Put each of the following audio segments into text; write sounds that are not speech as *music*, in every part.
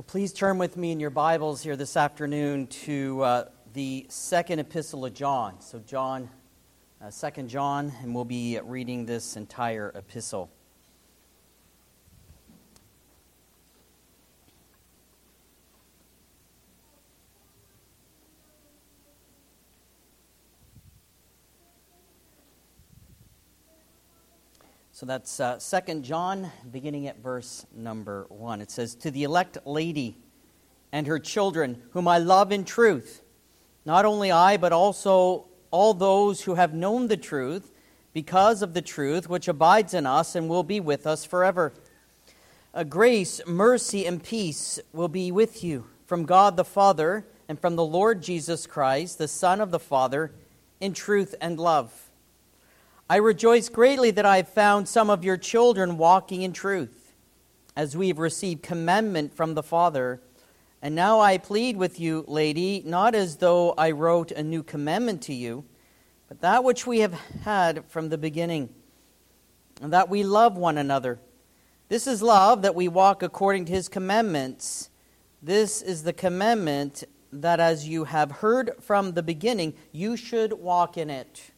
Well, please turn with me in your Bibles here this afternoon to uh, the second epistle of John. So, John, uh, Second John, and we'll be reading this entire epistle. So that's uh, 2 John, beginning at verse number 1. It says, To the elect lady and her children, whom I love in truth, not only I, but also all those who have known the truth, because of the truth which abides in us and will be with us forever. A grace, mercy, and peace will be with you from God the Father and from the Lord Jesus Christ, the Son of the Father, in truth and love. I rejoice greatly that I have found some of your children walking in truth, as we have received commandment from the Father. And now I plead with you, lady, not as though I wrote a new commandment to you, but that which we have had from the beginning, and that we love one another. This is love, that we walk according to his commandments. This is the commandment that as you have heard from the beginning, you should walk in it.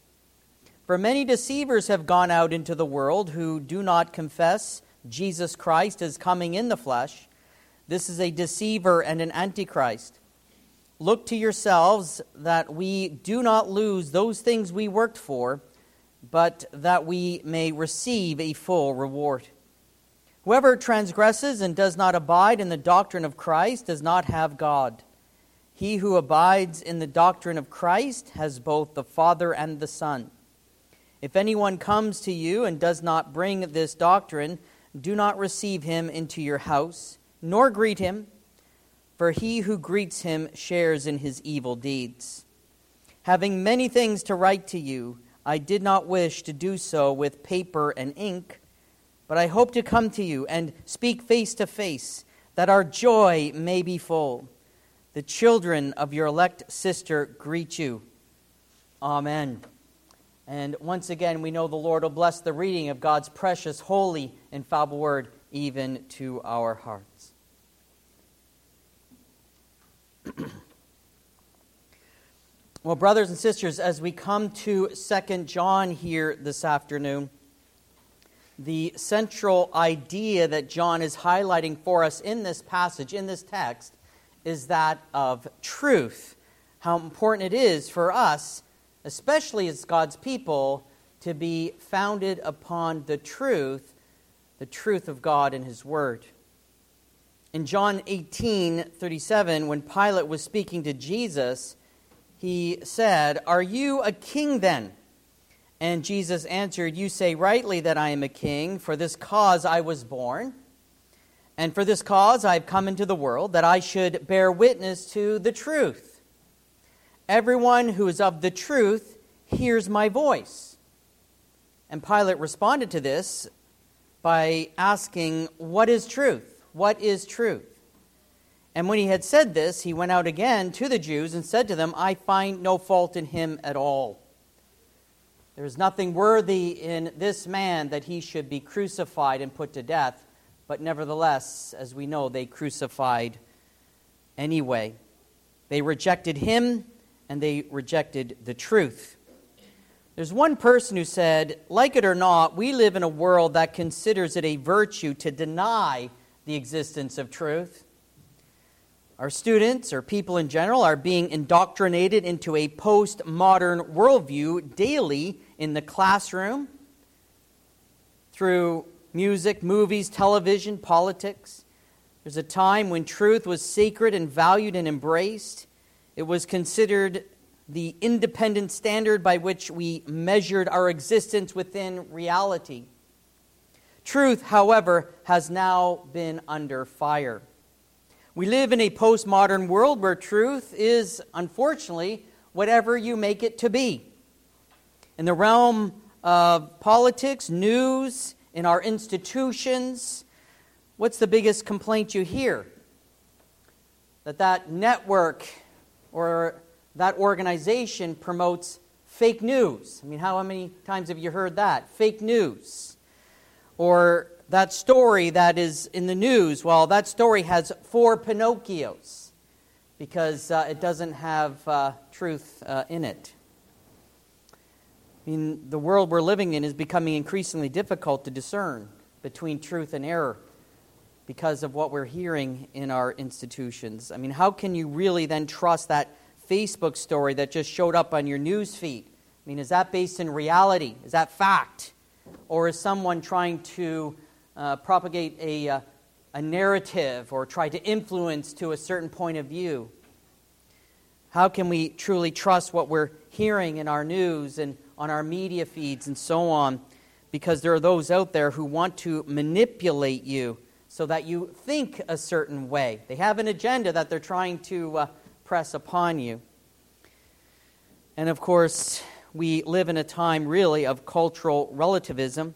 For many deceivers have gone out into the world who do not confess Jesus Christ as coming in the flesh. This is a deceiver and an antichrist. Look to yourselves that we do not lose those things we worked for, but that we may receive a full reward. Whoever transgresses and does not abide in the doctrine of Christ does not have God. He who abides in the doctrine of Christ has both the Father and the Son. If anyone comes to you and does not bring this doctrine, do not receive him into your house, nor greet him, for he who greets him shares in his evil deeds. Having many things to write to you, I did not wish to do so with paper and ink, but I hope to come to you and speak face to face, that our joy may be full. The children of your elect sister greet you. Amen. And once again, we know the Lord will bless the reading of God's precious, holy, and infallible word even to our hearts. *clears throat* well, brothers and sisters, as we come to 2 John here this afternoon, the central idea that John is highlighting for us in this passage, in this text, is that of truth. How important it is for us especially as God's people, to be founded upon the truth, the truth of God and His Word. In John 18 37, when Pilate was speaking to Jesus, he said, Are you a king then? And Jesus answered, You say rightly that I am a king. For this cause I was born, and for this cause I have come into the world, that I should bear witness to the truth. Everyone who is of the truth hears my voice. And Pilate responded to this by asking, What is truth? What is truth? And when he had said this, he went out again to the Jews and said to them, I find no fault in him at all. There is nothing worthy in this man that he should be crucified and put to death. But nevertheless, as we know, they crucified anyway. They rejected him and they rejected the truth. There's one person who said, like it or not, we live in a world that considers it a virtue to deny the existence of truth. Our students, or people in general, are being indoctrinated into a postmodern worldview daily in the classroom through music, movies, television, politics. There's a time when truth was sacred and valued and embraced. It was considered the independent standard by which we measured our existence within reality. Truth, however, has now been under fire. We live in a postmodern world where truth is, unfortunately, whatever you make it to be. In the realm of politics, news, in our institutions, what's the biggest complaint you hear? That that network or that organization promotes fake news. I mean, how many times have you heard that? Fake news. Or that story that is in the news, well, that story has four Pinocchios because uh, it doesn't have uh, truth uh, in it. I mean, the world we're living in is becoming increasingly difficult to discern between truth and error because of what we're hearing in our institutions. I mean, how can you really then trust that Facebook story that just showed up on your news feed? I mean, is that based in reality? Is that fact? Or is someone trying to uh, propagate a, uh, a narrative or try to influence to a certain point of view? How can we truly trust what we're hearing in our news and on our media feeds and so on? Because there are those out there who want to manipulate you so that you think a certain way. They have an agenda that they're trying to uh, press upon you. And of course, we live in a time really of cultural relativism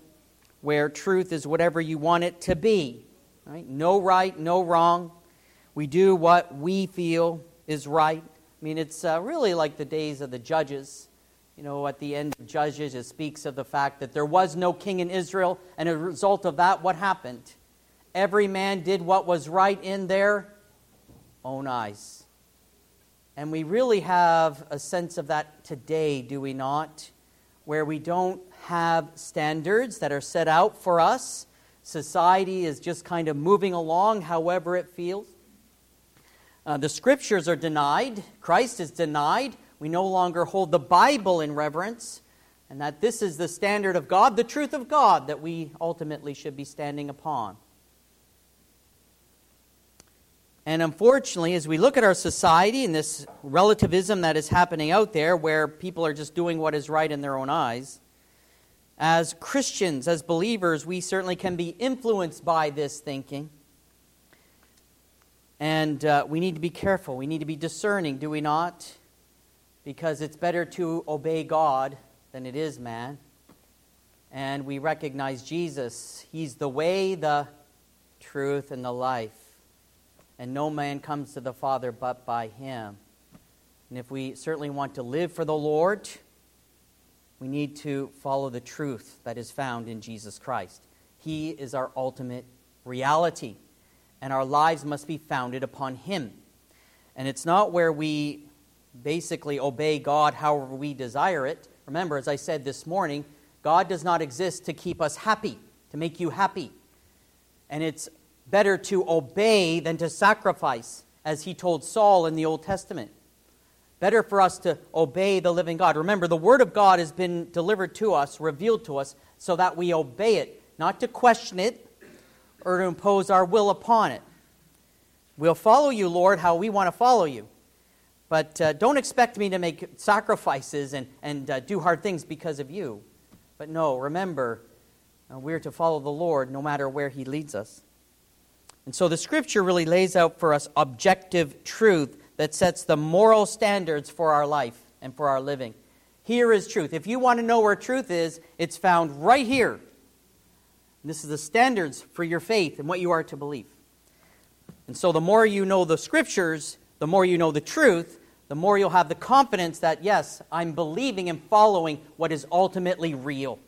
where truth is whatever you want it to be. Right? No right, no wrong. We do what we feel is right. I mean, it's uh, really like the days of the judges. You know, at the end of Judges, it speaks of the fact that there was no king in Israel, and as a result of that, what happened? Every man did what was right in their own eyes. And we really have a sense of that today, do we not? Where we don't have standards that are set out for us. Society is just kind of moving along however it feels. Uh, the scriptures are denied, Christ is denied. We no longer hold the Bible in reverence, and that this is the standard of God, the truth of God, that we ultimately should be standing upon. And unfortunately, as we look at our society and this relativism that is happening out there, where people are just doing what is right in their own eyes, as Christians, as believers, we certainly can be influenced by this thinking. And uh, we need to be careful. We need to be discerning, do we not? Because it's better to obey God than it is man. And we recognize Jesus. He's the way, the truth, and the life and no man comes to the Father but by him. And if we certainly want to live for the Lord, we need to follow the truth that is found in Jesus Christ. He is our ultimate reality, and our lives must be founded upon Him. And it's not where we basically obey God however we desire it. Remember, as I said this morning, God does not exist to keep us happy, to make you happy. And it's better to obey than to sacrifice, as he told Saul in the Old Testament. Better for us to obey the living God. Remember, the Word of God has been delivered to us, revealed to us, so that we obey it, not to question it or to impose our will upon it. We'll follow you, Lord, how we want to follow you. But uh, don't expect me to make sacrifices and, and uh, do hard things because of you. But no, remember, uh, we're to follow the Lord no matter where He leads us. And so the scripture really lays out for us objective truth that sets the moral standards for our life and for our living. Here is truth. If you want to know where truth is, it's found right here. And this is the standards for your faith and what you are to believe. And so the more you know the scriptures, the more you know the truth, the more you'll have the confidence that, yes, I'm believing and following what is ultimately real.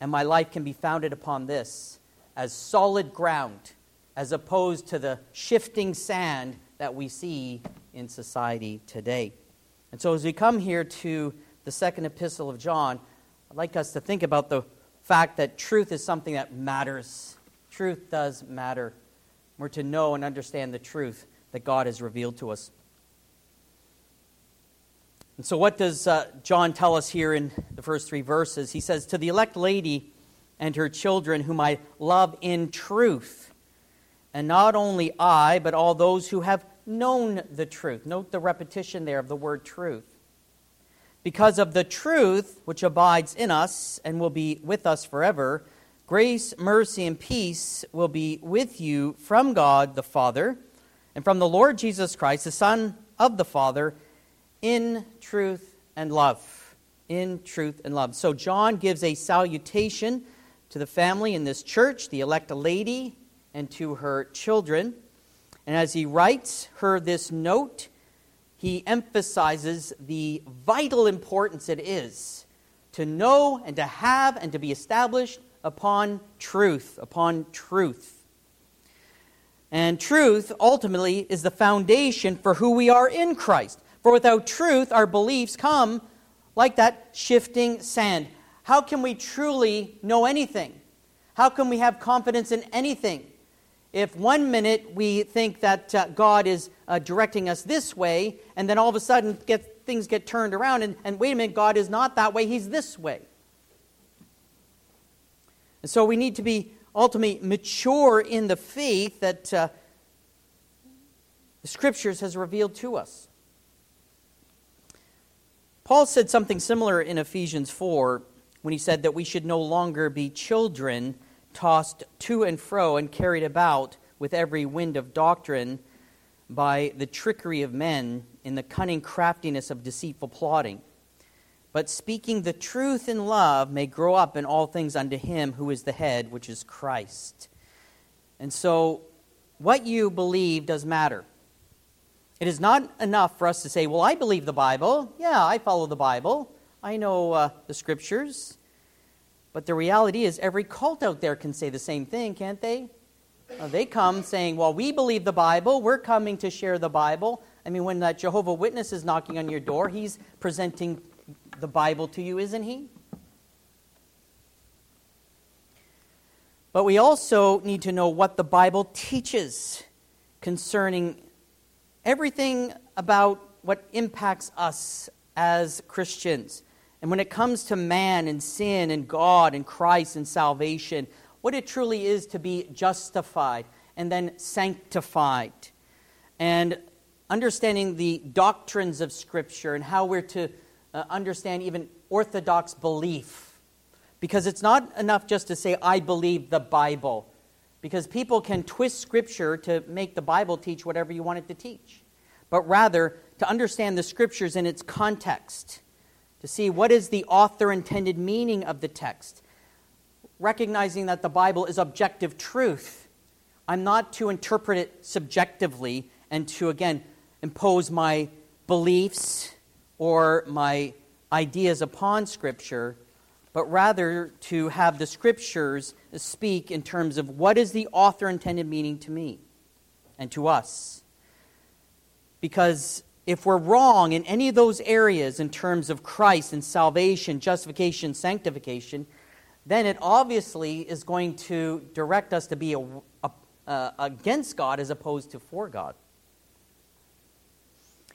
And my life can be founded upon this as solid ground as opposed to the shifting sand that we see in society today. And so, as we come here to the second epistle of John, I'd like us to think about the fact that truth is something that matters. Truth does matter. We're to know and understand the truth that God has revealed to us. And so, what does uh, John tell us here in the first three verses? He says, To the elect lady and her children, whom I love in truth and not only I, but all those who have known the truth. Note the repetition there of the word truth. Because of the truth which abides in us and will be with us forever, grace, mercy, and peace will be with you from God the Father and from the Lord Jesus Christ, the Son of the Father, in truth and love. In truth and love. So, John gives a salutation to the family in this church, the elect lady and to her children. And as he writes her this note, he emphasizes the vital importance it is to know and to have and to be established upon truth upon truth. And truth ultimately is the foundation for who we are in Christ. For without truth, our beliefs come like that shifting sand. How can we truly know anything? How can we have confidence in anything? If one minute we think that uh, God is uh, directing us this way, and then all of a sudden get, things get turned around, and, and wait a minute, God is not that way, He's this way. And so we need to be ultimately mature in the faith that uh, the Scriptures has revealed to us. Paul said something similar in Ephesians 4 when he said that we should no longer be children tossed to and fro and carried about with every wind of doctrine by the trickery of men in the cunning craftiness of deceitful plotting. But speaking the truth in love may grow up in all things unto him who is the head, which is Christ. And so, what you believe does matter. It is not enough for us to say, Well, I believe the Bible. Yeah, I follow the Bible. I know uh, the scriptures. But the reality is, every cult out there can say the same thing, can't they? Uh, they come saying, Well, we believe the Bible. We're coming to share the Bible. I mean, when that Jehovah Witness is knocking on your door, he's presenting the Bible to you, isn't he? But we also need to know what the Bible teaches concerning everything about what impacts us as Christians. And when it comes to man and sin and God and Christ and salvation, what it truly is to be justified and then sanctified. And understanding the doctrines of Scripture and how we're to uh, understand even orthodox belief. Because it's not enough just to say, I believe the Bible because people can twist Scripture to make the Bible teach whatever you want it to teach, but rather to understand the Scriptures in its context, to see what is the author intended meaning of the text, recognizing that the Bible is objective truth. I'm not to interpret it subjectively and to, again, impose my beliefs or my ideas upon Scripture, but rather to have the scriptures speak in terms of what is the author intended meaning to me and to us. Because if we're wrong in any of those areas in terms of Christ and salvation, justification, sanctification, then it obviously is going to direct us to be a, a, uh, against God as opposed to for God.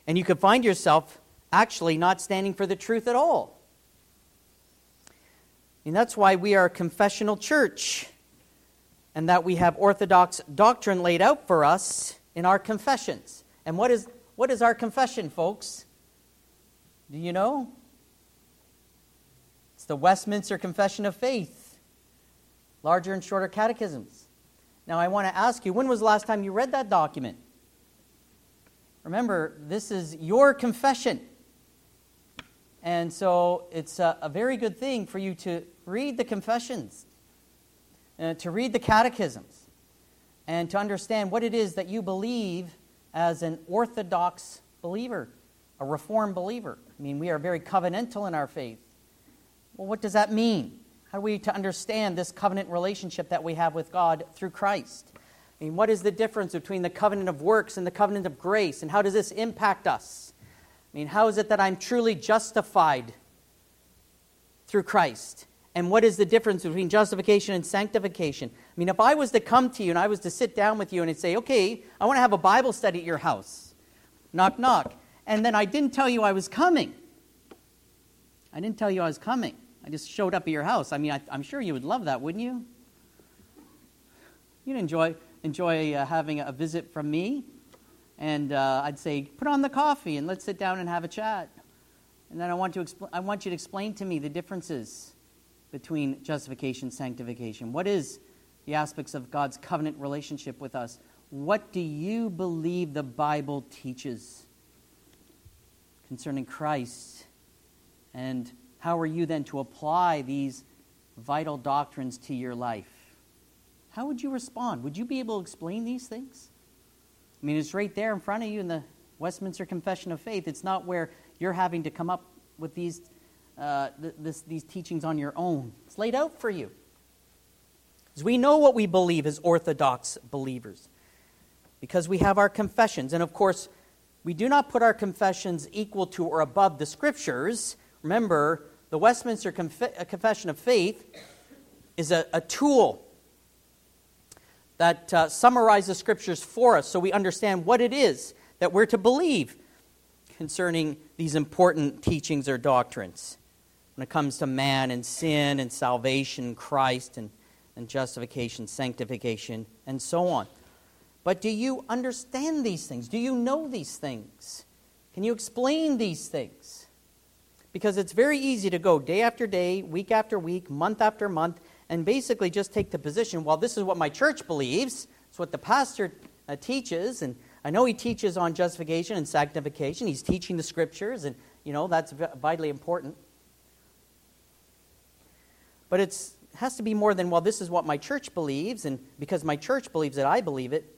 And you could find yourself actually not standing for the truth at all. And that's why we are a confessional church and that we have orthodox doctrine laid out for us in our confessions. And what is, what is our confession, folks? Do you know? It's the Westminster Confession of Faith, larger and shorter catechisms. Now, I want to ask you when was the last time you read that document? Remember, this is your confession. And so it's a, a very good thing for you to read the confessions, uh, to read the catechisms, and to understand what it is that you believe as an orthodox believer, a reformed believer. I mean, we are very covenantal in our faith. Well, what does that mean? How are we to understand this covenant relationship that we have with God through Christ? I mean, what is the difference between the covenant of works and the covenant of grace, and how does this impact us? I mean, how is it that I'm truly justified through Christ? And what is the difference between justification and sanctification? I mean, if I was to come to you and I was to sit down with you and say, okay, I want to have a Bible study at your house, knock, knock, and then I didn't tell you I was coming. I didn't tell you I was coming. I just showed up at your house. I mean, I, am sure you would love that, wouldn't you? You'd enjoy, enjoy uh, having a visit from me and uh, I'd say, put on the coffee and let's sit down and have a chat. And then I want, to expl- I want you to explain to me the differences between justification and sanctification. What is the aspects of God's covenant relationship with us? What do you believe the Bible teaches concerning Christ? And how are you then to apply these vital doctrines to your life? How would you respond? Would you be able to explain these things? I mean, it's right there in front of you in the Westminster Confession of Faith. It's not where you're having to come up with these, uh, th- this, these teachings on your own. It's laid out for you. Because we know what we believe as Orthodox believers. Because we have our confessions. And of course, we do not put our confessions equal to or above the Scriptures. Remember, the Westminster Conf- Confession of Faith is a, a tool that uh, summarizes Scriptures for us so we understand what it is that we're to believe concerning these important teachings or doctrines when it comes to man and sin and salvation, Christ and, and justification, sanctification, and so on. But do you understand these things? Do you know these things? Can you explain these things? Because it's very easy to go day after day, week after week, month after month, and basically just take the position well, this is what my church believes, it's what the pastor uh, teaches, and I know he teaches on justification and sanctification. He's teaching the scriptures, and, you know, that's vitally important. But it has to be more than, well, this is what my church believes, and because my church believes it, I believe it.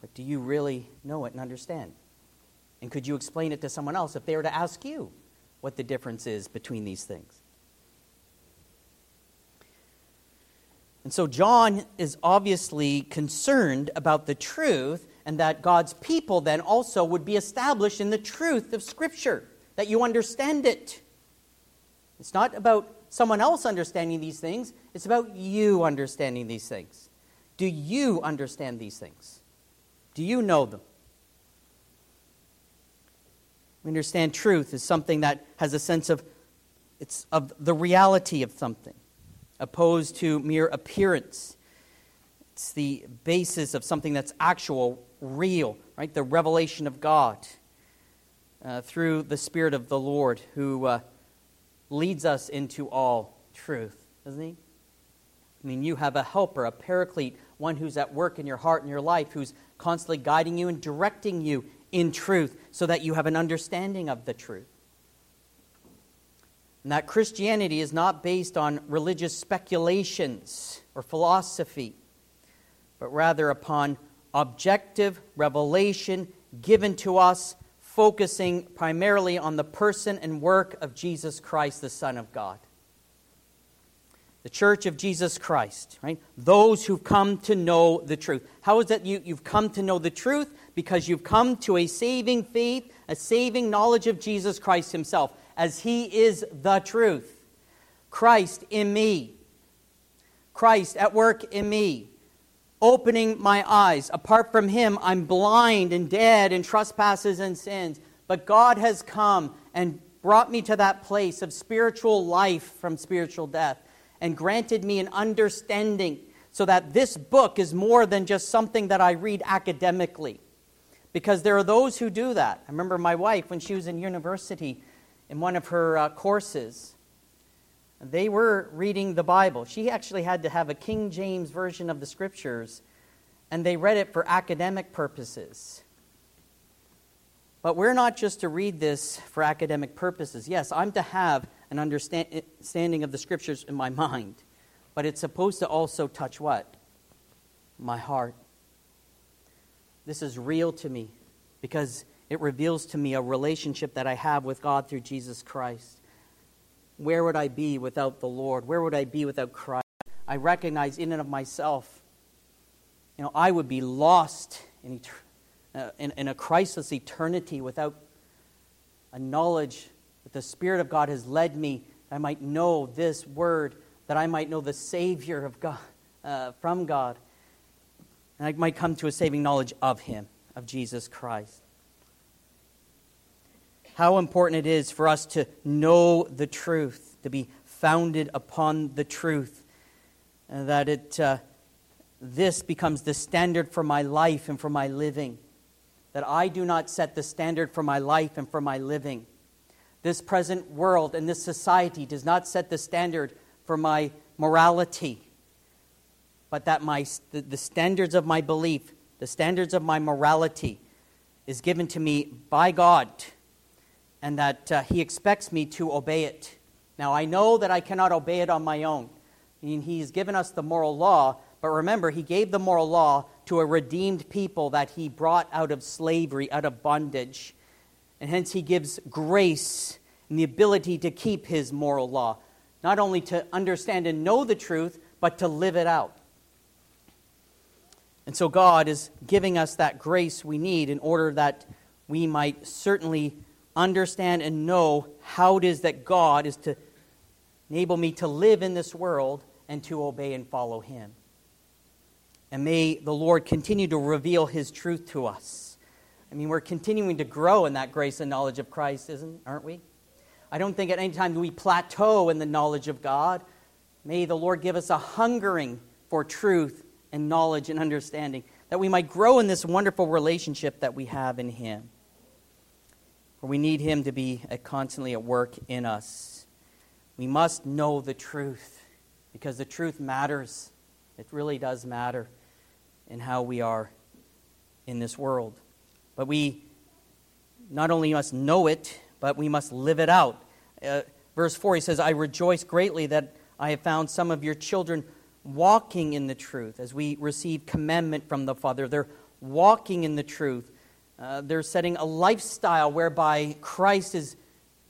But do you really know it and understand? And could you explain it to someone else if they were to ask you what the difference is between these things? And so John is obviously concerned about the truth and that God's people then also would be established in the truth of Scripture, that you understand it. It's not about someone else understanding these things, it's about you understanding these things. Do you understand these things? Do you know them? We understand truth is something that has a sense of it's of the reality of something, opposed to mere appearance. It's the basis of something that's actual, real, right? The revelation of God uh, through the Spirit of the Lord who uh, leads us into all truth, doesn't he? I mean, you have a helper, a paraclete, one who's at work in your heart and your life, who's constantly guiding you and directing you in truth so that you have an understanding of the truth. And that Christianity is not based on religious speculations or philosophy but rather upon objective revelation given to us, focusing primarily on the person and work of Jesus Christ, the Son of God. The church of Jesus Christ, right? Those who've come to know the truth. How is that you, you've come to know the truth? Because you've come to a saving faith, a saving knowledge of Jesus Christ Himself, as He is the truth. Christ in me. Christ at work in me opening my eyes. Apart from him, I'm blind and dead in trespasses and sins. But God has come and brought me to that place of spiritual life from spiritual death and granted me an understanding so that this book is more than just something that I read academically. Because there are those who do that. I remember my wife, when she was in university, in one of her uh, courses, they were reading the Bible. She actually had to have a King James version of the scriptures, and they read it for academic purposes. But we're not just to read this for academic purposes. Yes, I'm to have an understanding of the scriptures in my mind, but it's supposed to also touch what? My heart. This is real to me because it reveals to me a relationship that I have with God through Jesus Christ. Where would I be without the Lord? Where would I be without Christ? I recognize in and of myself, you know, I would be lost in, uh, in, in a Christless eternity without a knowledge that the Spirit of God has led me, that I might know this word, that I might know the Savior of God, uh, from God, and I might come to a saving knowledge of Him, of Jesus Christ how important it is for us to know the truth, to be founded upon the truth, and that it, uh, this becomes the standard for my life and for my living. That I do not set the standard for my life and for my living. This present world and this society does not set the standard for my morality, but that my, the, the standards of my belief, the standards of my morality, is given to me by God and that uh, He expects me to obey it. Now, I know that I cannot obey it on my own. I mean, He's given us the moral law, but remember, He gave the moral law to a redeemed people that He brought out of slavery, out of bondage. And hence, He gives grace and the ability to keep His moral law. Not only to understand and know the truth, but to live it out. And so God is giving us that grace we need in order that we might certainly understand and know how it is that God is to enable me to live in this world and to obey and follow Him. And may the Lord continue to reveal His truth to us. I mean, we're continuing to grow in that grace and knowledge of Christ, isn't, aren't we? I don't think at any time do we plateau in the knowledge of God. May the Lord give us a hungering for truth and knowledge and understanding, that we might grow in this wonderful relationship that we have in Him. For we need Him to be constantly at work in us. We must know the truth because the truth matters. It really does matter in how we are in this world. But we not only must know it, but we must live it out. Uh, verse 4, he says, I rejoice greatly that I have found some of your children walking in the truth as we receive commandment from the Father. They're walking in the truth. Uh, they're setting a lifestyle whereby Christ is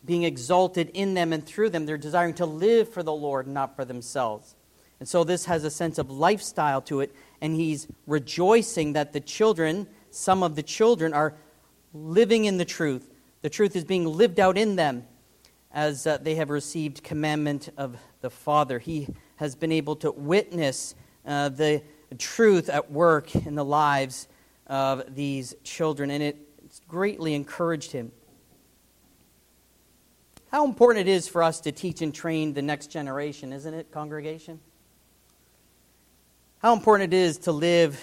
being exalted in them and through them. They're desiring to live for the Lord, not for themselves. And so this has a sense of lifestyle to it, and he's rejoicing that the children, some of the children, are living in the truth. The truth is being lived out in them as uh, they have received commandment of the Father. He has been able to witness uh, the truth at work in the lives of these children, and it greatly encouraged him. How important it is for us to teach and train the next generation, isn't it, congregation? How important it is to live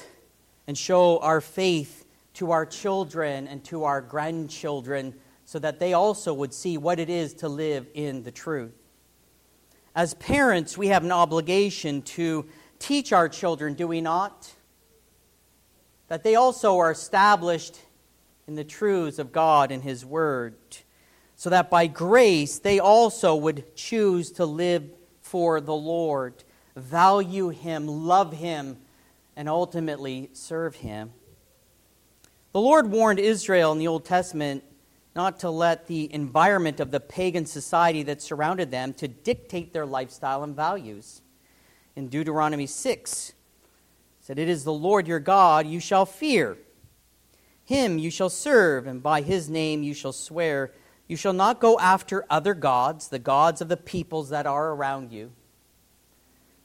and show our faith to our children and to our grandchildren so that they also would see what it is to live in the truth. As parents, we have an obligation to teach our children, do we not? That they also are established in the truths of God and His Word, so that by grace they also would choose to live for the Lord, value Him, love Him, and ultimately serve Him. The Lord warned Israel in the Old Testament not to let the environment of the pagan society that surrounded them to dictate their lifestyle and values. In Deuteronomy 6, said, It is the Lord your God you shall fear. Him you shall serve, and by his name you shall swear. You shall not go after other gods, the gods of the peoples that are around you.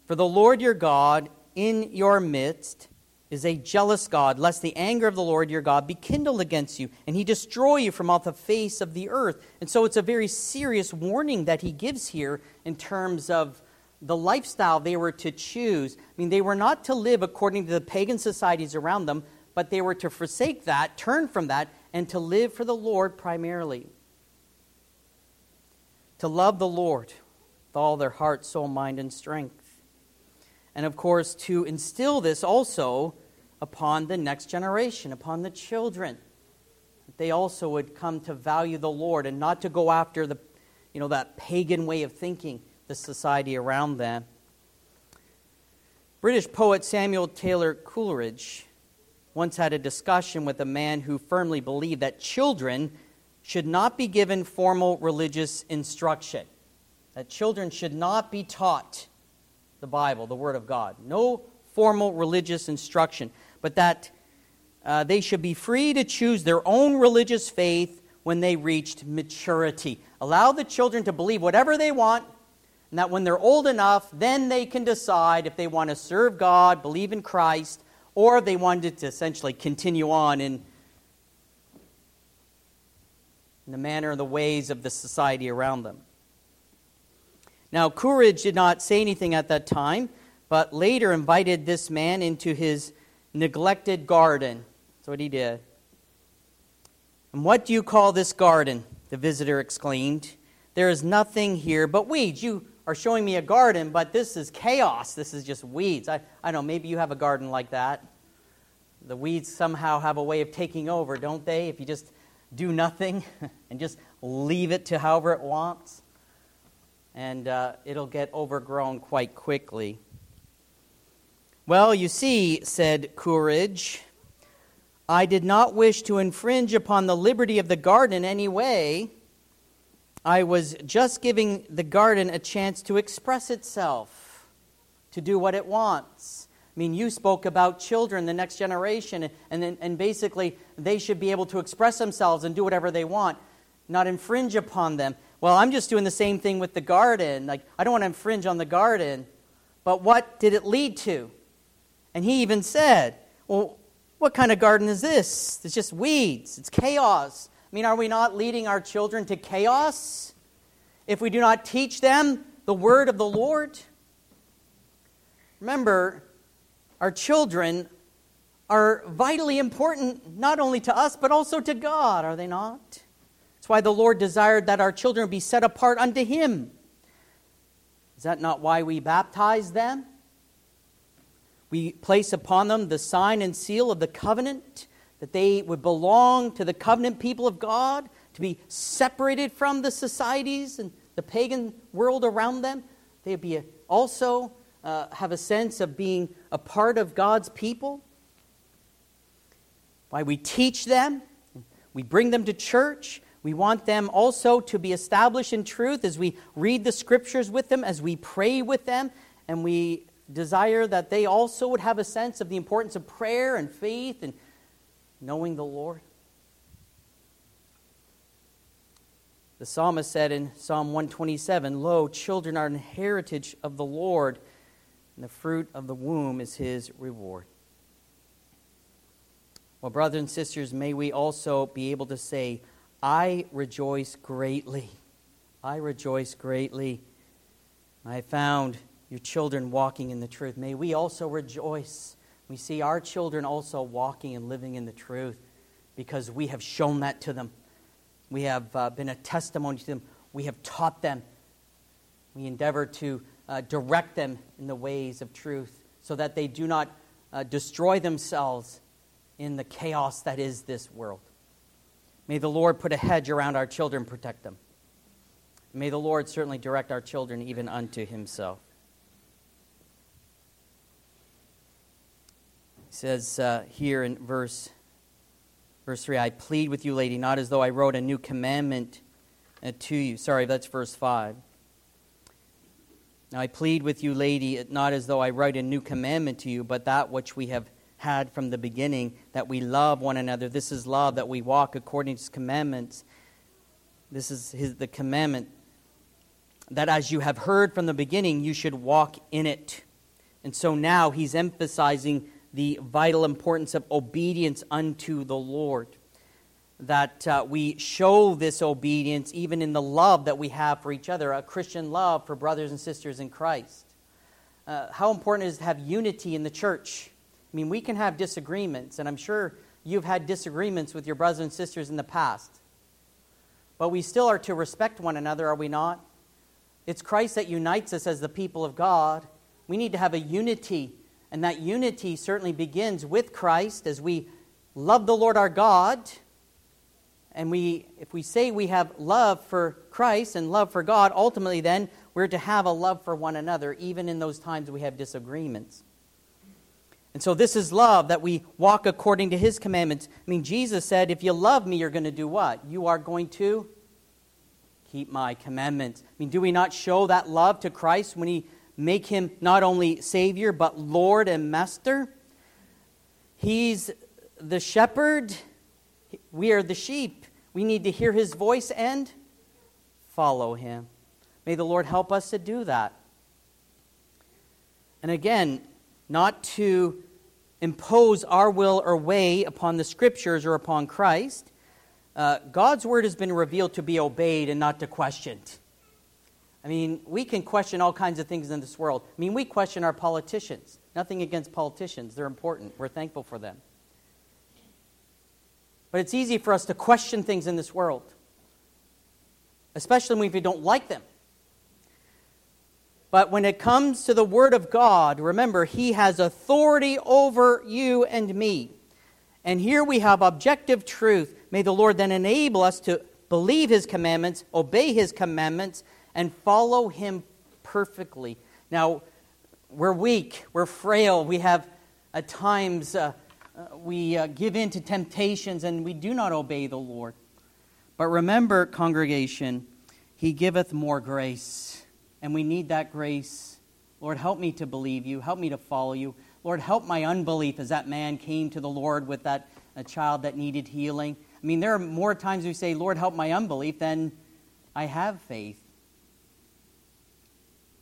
For the Lord your God in your midst is a jealous God, lest the anger of the Lord your God be kindled against you, and he destroy you from off the face of the earth. And so it's a very serious warning that he gives here in terms of the lifestyle they were to choose. I mean, they were not to live according to the pagan societies around them, but they were to forsake that, turn from that, and to live for the Lord primarily. To love the Lord with all their heart, soul, mind, and strength. And of course, to instill this also upon the next generation, upon the children. That they also would come to value the Lord and not to go after the, you know, that pagan way of thinking, the society around them. British poet Samuel Taylor Coleridge once had a discussion with a man who firmly believed that children should not be given formal religious instruction, that children should not be taught the Bible, the Word of God. No formal religious instruction, but that uh, they should be free to choose their own religious faith when they reached maturity. Allow the children to believe whatever they want, and that when they're old enough, then they can decide if they want to serve God, believe in Christ, or if they wanted to essentially continue on in, in the manner and the ways of the society around them. Now, Coleridge did not say anything at that time, but later invited this man into his neglected garden. That's what he did. And what do you call this garden? The visitor exclaimed. There is nothing here but weeds. You are showing me a garden, but this is chaos. This is just weeds. I, I know, maybe you have a garden like that. The weeds somehow have a way of taking over, don't they? If you just do nothing *laughs* and just leave it to however it wants and uh, it'll get overgrown quite quickly. Well, you see, said Coleridge, I did not wish to infringe upon the liberty of the garden in any way. I was just giving the garden a chance to express itself. to do what it wants. I mean, you spoke about children, the next generation, and, and, and basically they should be able to express themselves and do whatever they want, not infringe upon them. Well, I'm just doing the same thing with the garden. Like, I don't want to infringe on the garden. But what did it lead to? And he even said, Well, what kind of garden is this? It's just weeds, it's chaos. I mean, are we not leading our children to chaos if we do not teach them the word of the Lord? Remember, our children are vitally important not only to us, but also to God, are they not? That's why the Lord desired that our children be set apart unto Him. Is that not why we baptize them? We place upon them the sign and seal of the covenant, that they would belong to the covenant people of God, to be separated from the societies and the pagan world around them. They would be also uh, have a sense of being a part of God's people. Why we teach them, we bring them to church, we want them also to be established in truth as we read the scriptures with them, as we pray with them, and we desire that they also would have a sense of the importance of prayer and faith and knowing the Lord. The psalmist said in Psalm 127 Lo, children are an heritage of the Lord, and the fruit of the womb is his reward. Well, brothers and sisters, may we also be able to say, I rejoice greatly. I rejoice greatly. I found your children walking in the truth. May we also rejoice. We see our children also walking and living in the truth because we have shown that to them. We have uh, been a testimony to them. We have taught them. We endeavor to uh, direct them in the ways of truth so that they do not uh, destroy themselves in the chaos that is this world. May the Lord put a hedge around our children, protect them. May the Lord certainly direct our children even unto himself. He says uh, here in verse, verse 3 I plead with you, lady, not as though I wrote a new commandment uh, to you. Sorry, that's verse 5. Now I plead with you, lady, not as though I write a new commandment to you, but that which we have had from the beginning that we love one another. This is love, that we walk according to his commandments. This is his, the commandment that as you have heard from the beginning, you should walk in it. And so now he's emphasizing the vital importance of obedience unto the Lord. That uh, we show this obedience even in the love that we have for each other, a Christian love for brothers and sisters in Christ. Uh, how important it is to have unity in the church. I mean, we can have disagreements, and I'm sure you've had disagreements with your brothers and sisters in the past. But we still are to respect one another, are we not? It's Christ that unites us as the people of God. We need to have a unity, and that unity certainly begins with Christ as we love the Lord our God. And we, if we say we have love for Christ and love for God, ultimately then we're to have a love for one another, even in those times we have disagreements. And so this is love that we walk according to his commandments. I mean, Jesus said, if you love me, you're going to do what? You are going to keep my commandments. I mean, do we not show that love to Christ when we make him not only Savior, but Lord and Master? He's the shepherd, we are the sheep. We need to hear his voice and follow him. May the Lord help us to do that. And again, not to impose our will or way upon the scriptures or upon Christ. Uh, God's word has been revealed to be obeyed and not to questioned. I mean, we can question all kinds of things in this world. I mean, we question our politicians. Nothing against politicians, they're important. We're thankful for them. But it's easy for us to question things in this world, especially when we don't like them. But when it comes to the Word of God, remember, He has authority over you and me. And here we have objective truth. May the Lord then enable us to believe His commandments, obey His commandments, and follow Him perfectly. Now, we're weak, we're frail, we have at times uh, uh, we uh, give in to temptations and we do not obey the Lord. But remember, congregation, He giveth more grace. And we need that grace Lord, help me to believe you. Help me to follow you. Lord, help my unbelief as that man came to the Lord with that a child that needed healing. I mean, there are more times we say, Lord, help my unbelief than I have faith.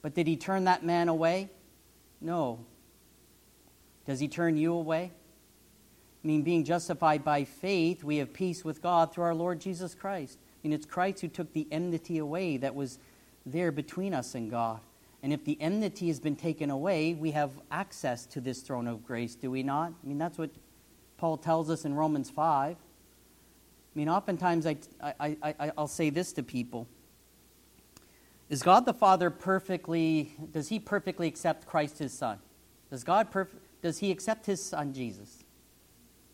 But did he turn that man away? No. Does he turn you away? I mean, being justified by faith, we have peace with God through our Lord Jesus Christ. I mean, it's Christ who took the enmity away that was there between us and God. And if the enmity has been taken away, we have access to this throne of grace, do we not? I mean, that's what Paul tells us in Romans 5. I mean, oftentimes I, I, I, I'll say this to people Is God the Father perfectly, does he perfectly accept Christ his Son? Does God, perf- does he accept his Son, Jesus?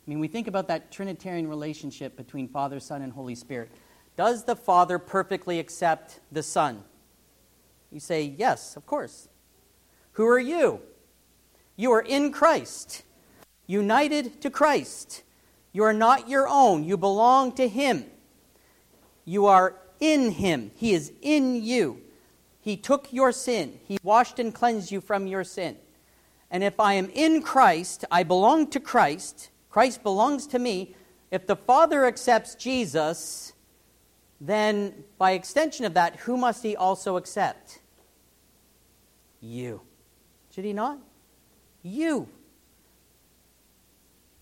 I mean, we think about that Trinitarian relationship between Father, Son, and Holy Spirit. Does the Father perfectly accept the Son? You say, Yes, of course. Who are you? You are in Christ, united to Christ. You are not your own, you belong to Him. You are in Him, He is in you. He took your sin, He washed and cleansed you from your sin. And if I am in Christ, I belong to Christ, Christ belongs to me. If the Father accepts Jesus, then by extension of that, who must He also accept? You. Should He not? You.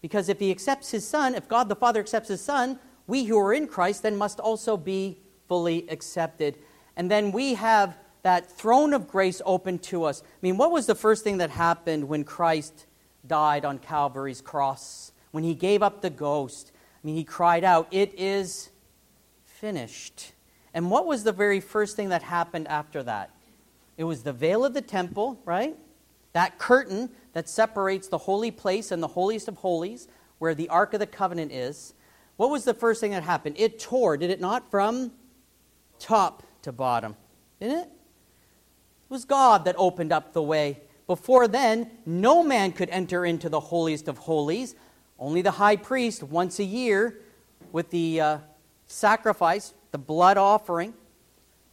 Because if he accepts his son, if God the Father accepts his son, we who are in Christ then must also be fully accepted. And then we have that throne of grace open to us. I mean, what was the first thing that happened when Christ died on Calvary's cross? When he gave up the ghost? I mean, he cried out, It is finished. And what was the very first thing that happened after that? It was the veil of the temple, right? That curtain that separates the holy place and the holiest of holies, where the Ark of the Covenant is. What was the first thing that happened? It tore, did it not? From top to bottom. Didn't it? It was God that opened up the way. Before then, no man could enter into the holiest of holies. Only the high priest, once a year, with the uh, sacrifice, the blood offering,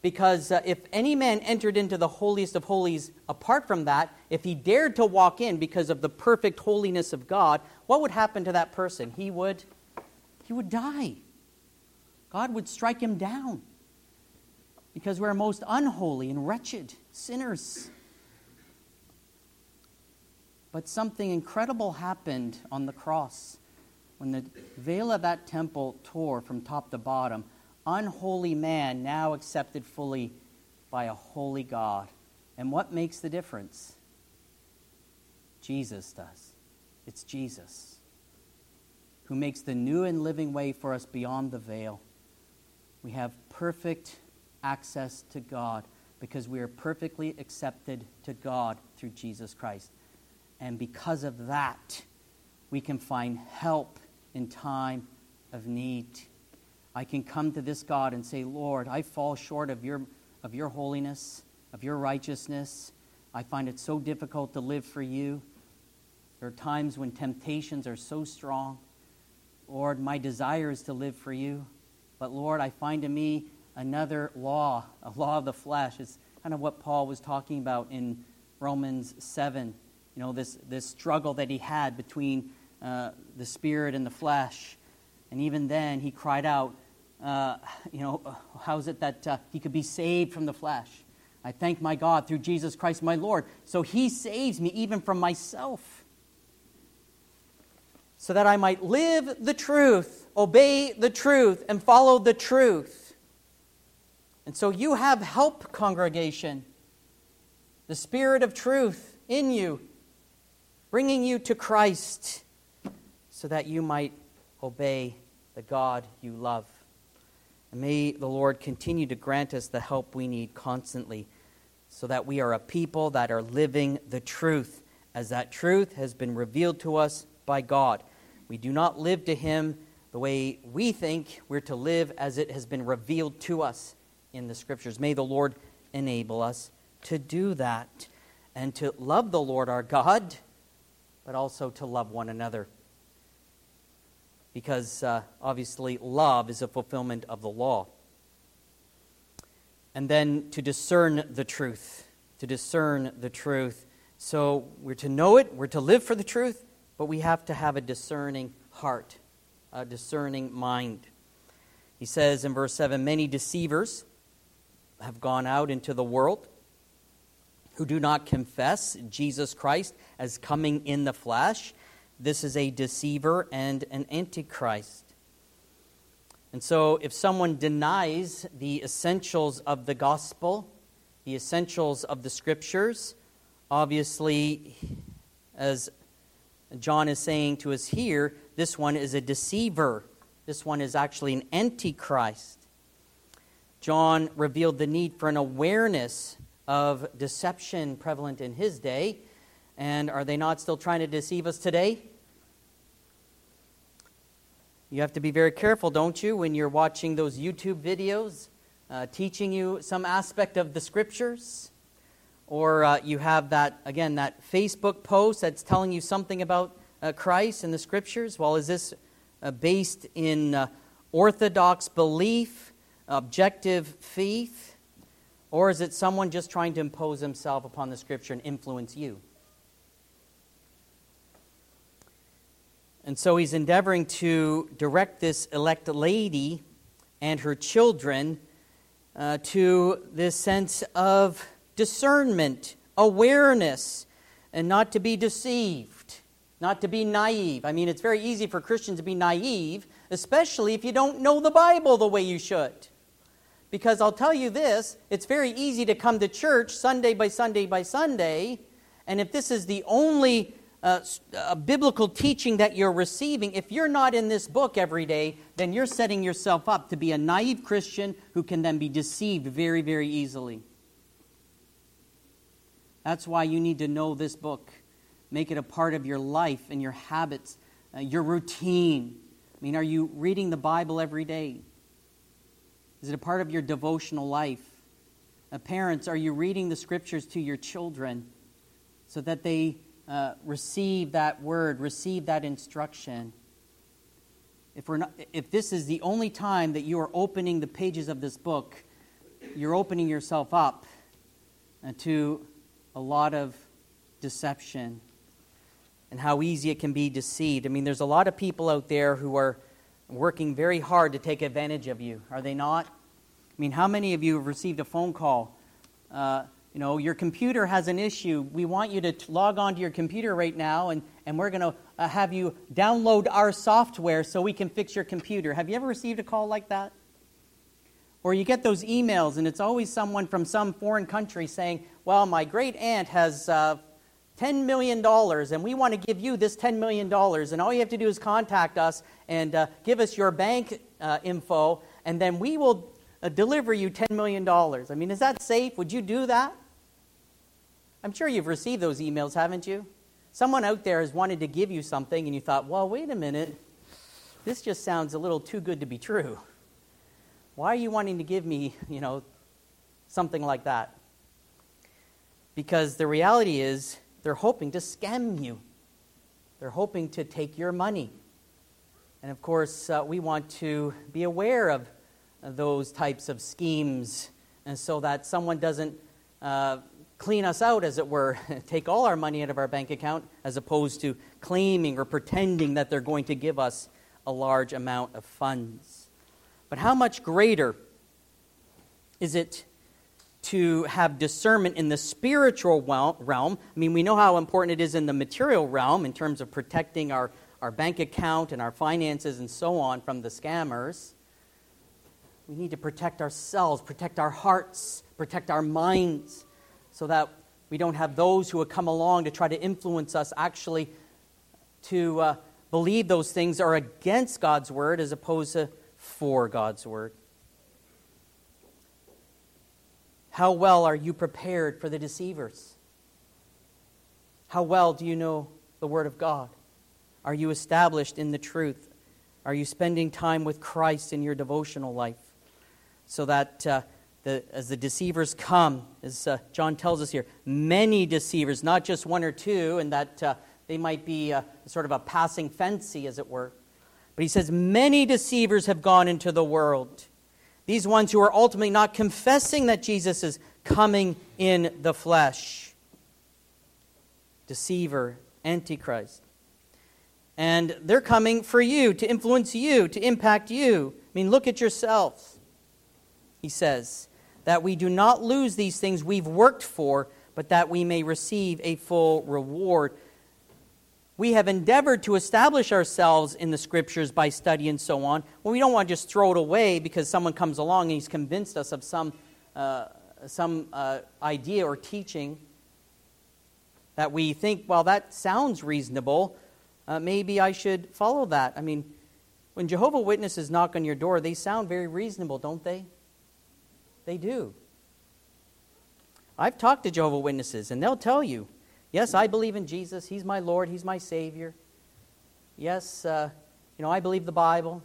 because uh, if any man entered into the holiest of holies apart from that, if he dared to walk in because of the perfect holiness of God, what would happen to that person? He would he would die. God would strike him down. Because we're most unholy and wretched sinners. But something incredible happened on the cross when the veil of that temple tore from top to bottom unholy man now accepted fully by a holy God. And what makes the difference? Jesus does. It's Jesus who makes the new and living way for us beyond the veil. We have perfect access to God because we are perfectly accepted to God through Jesus Christ. And because of that, we can find help in time of need. I can come to this God and say, Lord, I fall short of your, of your holiness, of your righteousness. I find it so difficult to live for you. There are times when temptations are so strong. Lord, my desire is to live for you. But Lord, I find in me another law, a law of the flesh. It's kind of what Paul was talking about in Romans 7. You know, this, this struggle that he had between uh, the spirit and the flesh. And even then, he cried out, uh, you know, how is it that uh, he could be saved from the flesh? I thank my God through Jesus Christ my Lord. So he saves me even from myself. So that I might live the truth, obey the truth, and follow the truth. And so you have help, congregation. The Spirit of truth in you, bringing you to Christ, so that you might obey the God you love. And may the Lord continue to grant us the help we need constantly so that we are a people that are living the truth as that truth has been revealed to us by God. We do not live to Him the way we think we're to live as it has been revealed to us in the Scriptures. May the Lord enable us to do that and to love the Lord our God, but also to love one another because uh, obviously love is a fulfillment of the law. And then to discern the truth. to discern the truth. So we're to know it, we're to live for the truth, but we have to have a discerning heart, a discerning mind. He says in verse 7 Many deceivers have gone out into the world who do not confess Jesus Christ as coming in the flesh. This is a deceiver and an antichrist. And so, if someone denies the essentials of the gospel, the essentials of the scriptures, obviously, as John is saying to us here, this one is a deceiver. This one is actually an antichrist. John revealed the need for an awareness of deception prevalent in his day. And are they not still trying to deceive us today? You have to be very careful, don't you, when you're watching those YouTube videos uh, teaching you some aspect of the scriptures? Or uh, you have that, again, that Facebook post that's telling you something about uh, Christ and the scriptures? Well, is this uh, based in uh, orthodox belief, objective faith? Or is it someone just trying to impose himself upon the scripture and influence you? And so he's endeavoring to direct this elect lady and her children uh, to this sense of discernment, awareness, and not to be deceived, not to be naive. I mean, it's very easy for Christians to be naive, especially if you don't know the Bible the way you should. Because I'll tell you this it's very easy to come to church Sunday by Sunday by Sunday, and if this is the only uh, a biblical teaching that you're receiving, if you're not in this book every day, then you're setting yourself up to be a naive Christian who can then be deceived very, very easily. That's why you need to know this book. Make it a part of your life and your habits, uh, your routine. I mean, are you reading the Bible every day? Is it a part of your devotional life? Uh, parents, are you reading the scriptures to your children so that they uh, receive that word, receive that instruction. If, we're not, if this is the only time that you are opening the pages of this book, you're opening yourself up uh, to a lot of deception and how easy it can be deceived. I mean, there's a lot of people out there who are working very hard to take advantage of you, are they not? I mean, how many of you have received a phone call? Uh, you know, your computer has an issue. We want you to log on to your computer right now, and, and we're going to uh, have you download our software so we can fix your computer. Have you ever received a call like that? Or you get those emails, and it's always someone from some foreign country saying, Well, my great aunt has uh, $10 million, and we want to give you this $10 million. And all you have to do is contact us and uh, give us your bank uh, info, and then we will uh, deliver you $10 million. I mean, is that safe? Would you do that? I'm sure you've received those emails, haven't you? Someone out there has wanted to give you something, and you thought, well, wait a minute. This just sounds a little too good to be true. Why are you wanting to give me, you know, something like that? Because the reality is, they're hoping to scam you. They're hoping to take your money. And of course, uh, we want to be aware of those types of schemes, and so that someone doesn't uh, clean us out, as it were, *laughs* take all our money out of our bank account, as opposed to claiming or pretending that they're going to give us a large amount of funds. But how much greater is it to have discernment in the spiritual realm? I mean, we know how important it is in the material realm in terms of protecting our, our bank account and our finances and so on from the scammers. We need to protect ourselves, protect our hearts, protect our minds so that we don't have those who would come along to try to influence us actually to uh, believe those things are against God's word as opposed to for God's word. How well are you prepared for the deceivers? How well do you know the Word of God? Are you established in the truth? Are you spending time with Christ in your devotional life so that uh, the, as the deceivers come, as uh, John tells us here, many deceivers, not just one or two, and that uh, they might be uh, sort of a passing fancy, as it were. But he says, many deceivers have gone into the world. These ones who are ultimately not confessing that Jesus is coming in the flesh. Deceiver, Antichrist. And they're coming for you, to influence you, to impact you. I mean, look at yourselves. He says, that we do not lose these things we've worked for, but that we may receive a full reward. We have endeavored to establish ourselves in the scriptures by study and so on. Well, we don't want to just throw it away because someone comes along and he's convinced us of some, uh, some uh, idea or teaching that we think, well, that sounds reasonable. Uh, maybe I should follow that. I mean, when Jehovah Witnesses knock on your door, they sound very reasonable, don't they? They do. I've talked to Jehovah Witnesses, and they'll tell you, yes, I believe in Jesus. He's my Lord. He's my Savior. Yes, uh, you know, I believe the Bible.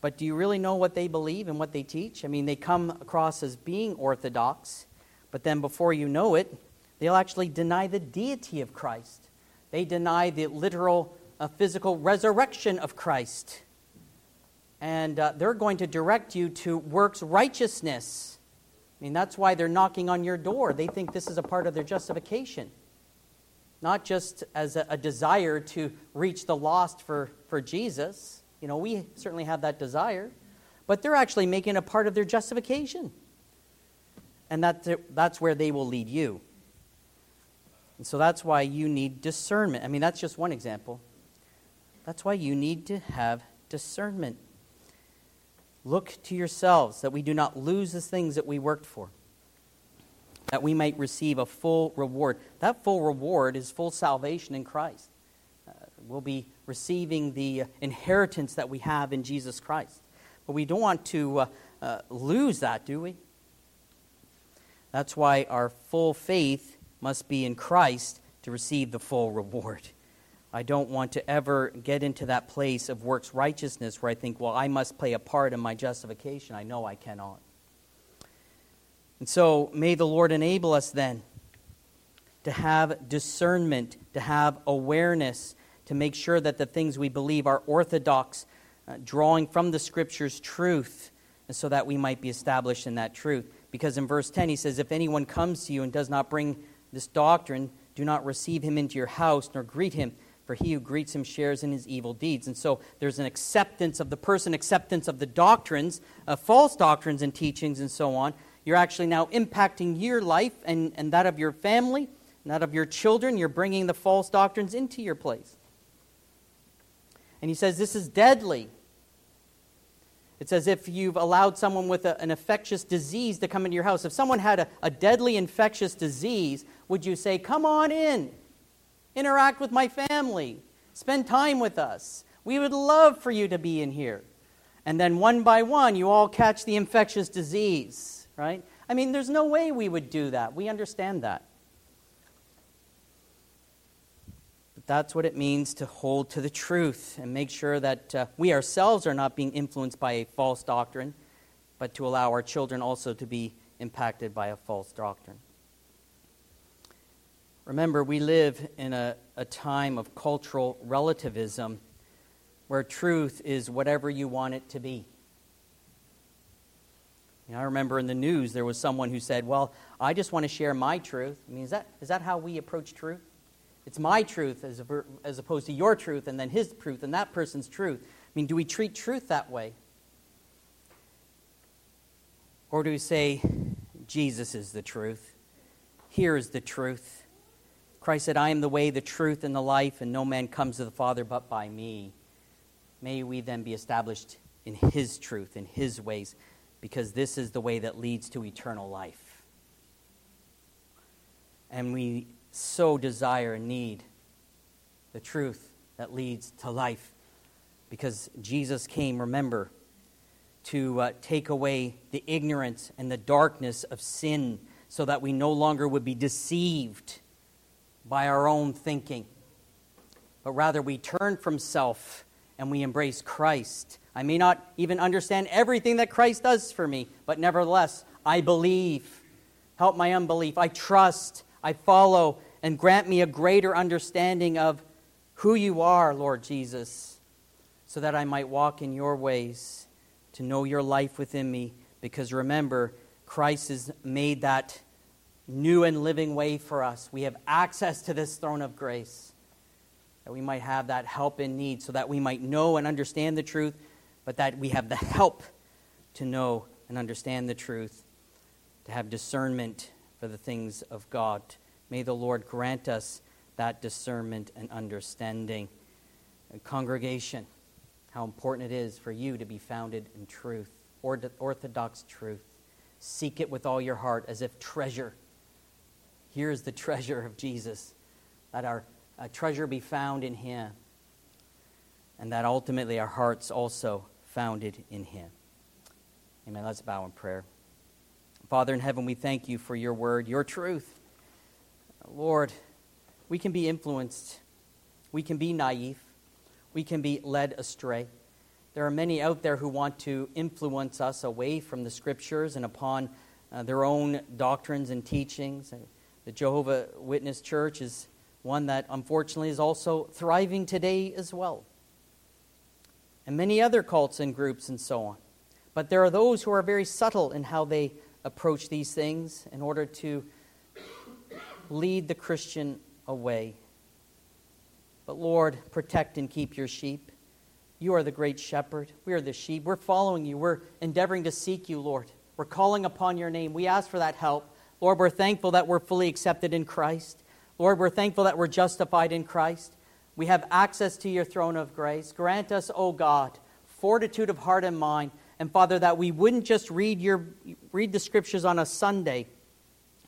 But do you really know what they believe and what they teach? I mean, they come across as being orthodox, but then before you know it, they'll actually deny the deity of Christ. They deny the literal uh, physical resurrection of Christ. And uh, they're going to direct you to works righteousness. I mean, that's why they're knocking on your door. They think this is a part of their justification. Not just as a, a desire to reach the lost for, for Jesus. You know, we certainly have that desire. But they're actually making a part of their justification. And that, that's where they will lead you. And so that's why you need discernment. I mean, that's just one example. That's why you need to have discernment. Look to yourselves that we do not lose the things that we worked for, that we might receive a full reward. That full reward is full salvation in Christ. Uh, we'll be receiving the inheritance that we have in Jesus Christ. But we don't want to uh, uh, lose that, do we? That's why our full faith must be in Christ to receive the full reward. I don't want to ever get into that place of works righteousness where I think, well, I must play a part in my justification. I know I cannot. And so, may the Lord enable us then to have discernment, to have awareness, to make sure that the things we believe are orthodox, uh, drawing from the Scriptures truth, and so that we might be established in that truth. Because in verse 10, he says, If anyone comes to you and does not bring this doctrine, do not receive him into your house, nor greet him, for he who greets him shares in his evil deeds. And so there's an acceptance of the person, acceptance of the doctrines, uh, false doctrines and teachings, and so on. You're actually now impacting your life and, and that of your family, and that of your children. You're bringing the false doctrines into your place. And he says this is deadly. It's as if you've allowed someone with a, an infectious disease to come into your house. If someone had a, a deadly infectious disease, would you say, Come on in, interact with my family, spend time with us? We would love for you to be in here. And then one by one, you all catch the infectious disease, right? I mean, there's no way we would do that. We understand that. But that's what it means to hold to the truth and make sure that uh, we ourselves are not being influenced by a false doctrine, but to allow our children also to be impacted by a false doctrine. Remember, we live in a, a time of cultural relativism where truth is whatever you want it to be. You know, I remember in the news there was someone who said, Well, I just want to share my truth. I mean, is that, is that how we approach truth? It's my truth as, as opposed to your truth and then his truth and that person's truth. I mean, do we treat truth that way? Or do we say, Jesus is the truth? Here is the truth. Christ said, I am the way, the truth, and the life, and no man comes to the Father but by me. May we then be established in his truth, in his ways, because this is the way that leads to eternal life. And we so desire and need the truth that leads to life. Because Jesus came, remember, to uh, take away the ignorance and the darkness of sin so that we no longer would be deceived by our own thinking, but rather we turn from self and we embrace Christ. I may not even understand everything that Christ does for me, but nevertheless, I believe. Help my unbelief. I trust I follow, and grant me a greater understanding of who you are, Lord Jesus, so that I might walk in your ways, to know your life within me. Because remember, Christ has made that new and living way for us. We have access to this throne of grace, that we might have that help in need, so that we might know and understand the truth, but that we have the help to know and understand the truth, to have discernment for the things of God. May the Lord grant us that discernment and understanding. And congregation, how important it is for you to be founded in truth, orthodox truth. Seek it with all your heart as if treasure. Here is the treasure of Jesus, that our treasure be found in Him, and that ultimately our hearts also founded in Him. Amen. Let's bow in prayer. Father in heaven, we thank you for your word, your truth. Lord, we can be influenced, we can be naive, we can be led astray. There are many out there who want to influence us away from the scriptures and upon uh, their own doctrines and teachings. The Jehovah Witness Church is one that unfortunately is also thriving today as well. And many other cults and groups and so on. But there are those who are very subtle in how they approach these things in order to lead the Christian away. But Lord, protect and keep your sheep. You are the great shepherd. We are the sheep. We're following you. We're endeavoring to seek you, Lord. We're calling upon your name. We ask for that help. Lord, we're thankful that we're fully accepted in Christ. Lord, we're thankful that we're justified in Christ. We have access to your throne of grace. Grant us, O God, fortitude of heart and mind and Father, that we wouldn't just read, your, read the scriptures on a Sunday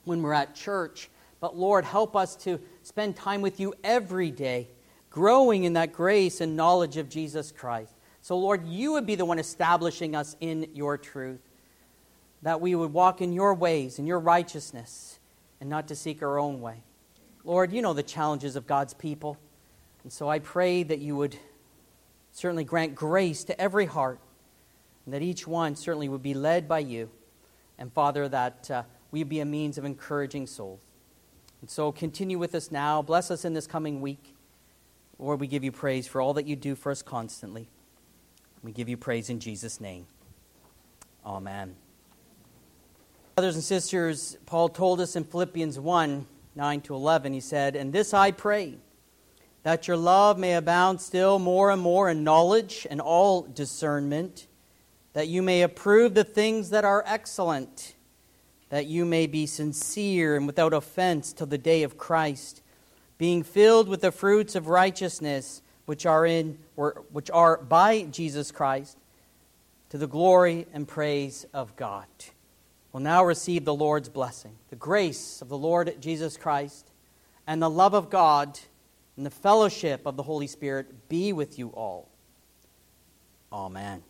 when we're at church, but Lord, help us to spend time with you every day, growing in that grace and knowledge of Jesus Christ. So, Lord, you would be the one establishing us in your truth, that we would walk in your ways, in your righteousness, and not to seek our own way. Lord, you know the challenges of God's people. And so I pray that you would certainly grant grace to every heart and that each one certainly would be led by you. And Father, that uh, we be a means of encouraging souls. And so continue with us now. Bless us in this coming week. Lord, we give you praise for all that you do for us constantly. We give you praise in Jesus' name. Amen. Brothers and sisters, Paul told us in Philippians 1 9 to 11, he said, And this I pray, that your love may abound still more and more in knowledge and all discernment that you may approve the things that are excellent, that you may be sincere and without offense till the day of Christ, being filled with the fruits of righteousness which are in or which are by Jesus Christ, to the glory and praise of God. Will now receive the Lord's blessing. The grace of the Lord Jesus Christ and the love of God and the fellowship of the Holy Spirit be with you all. Amen.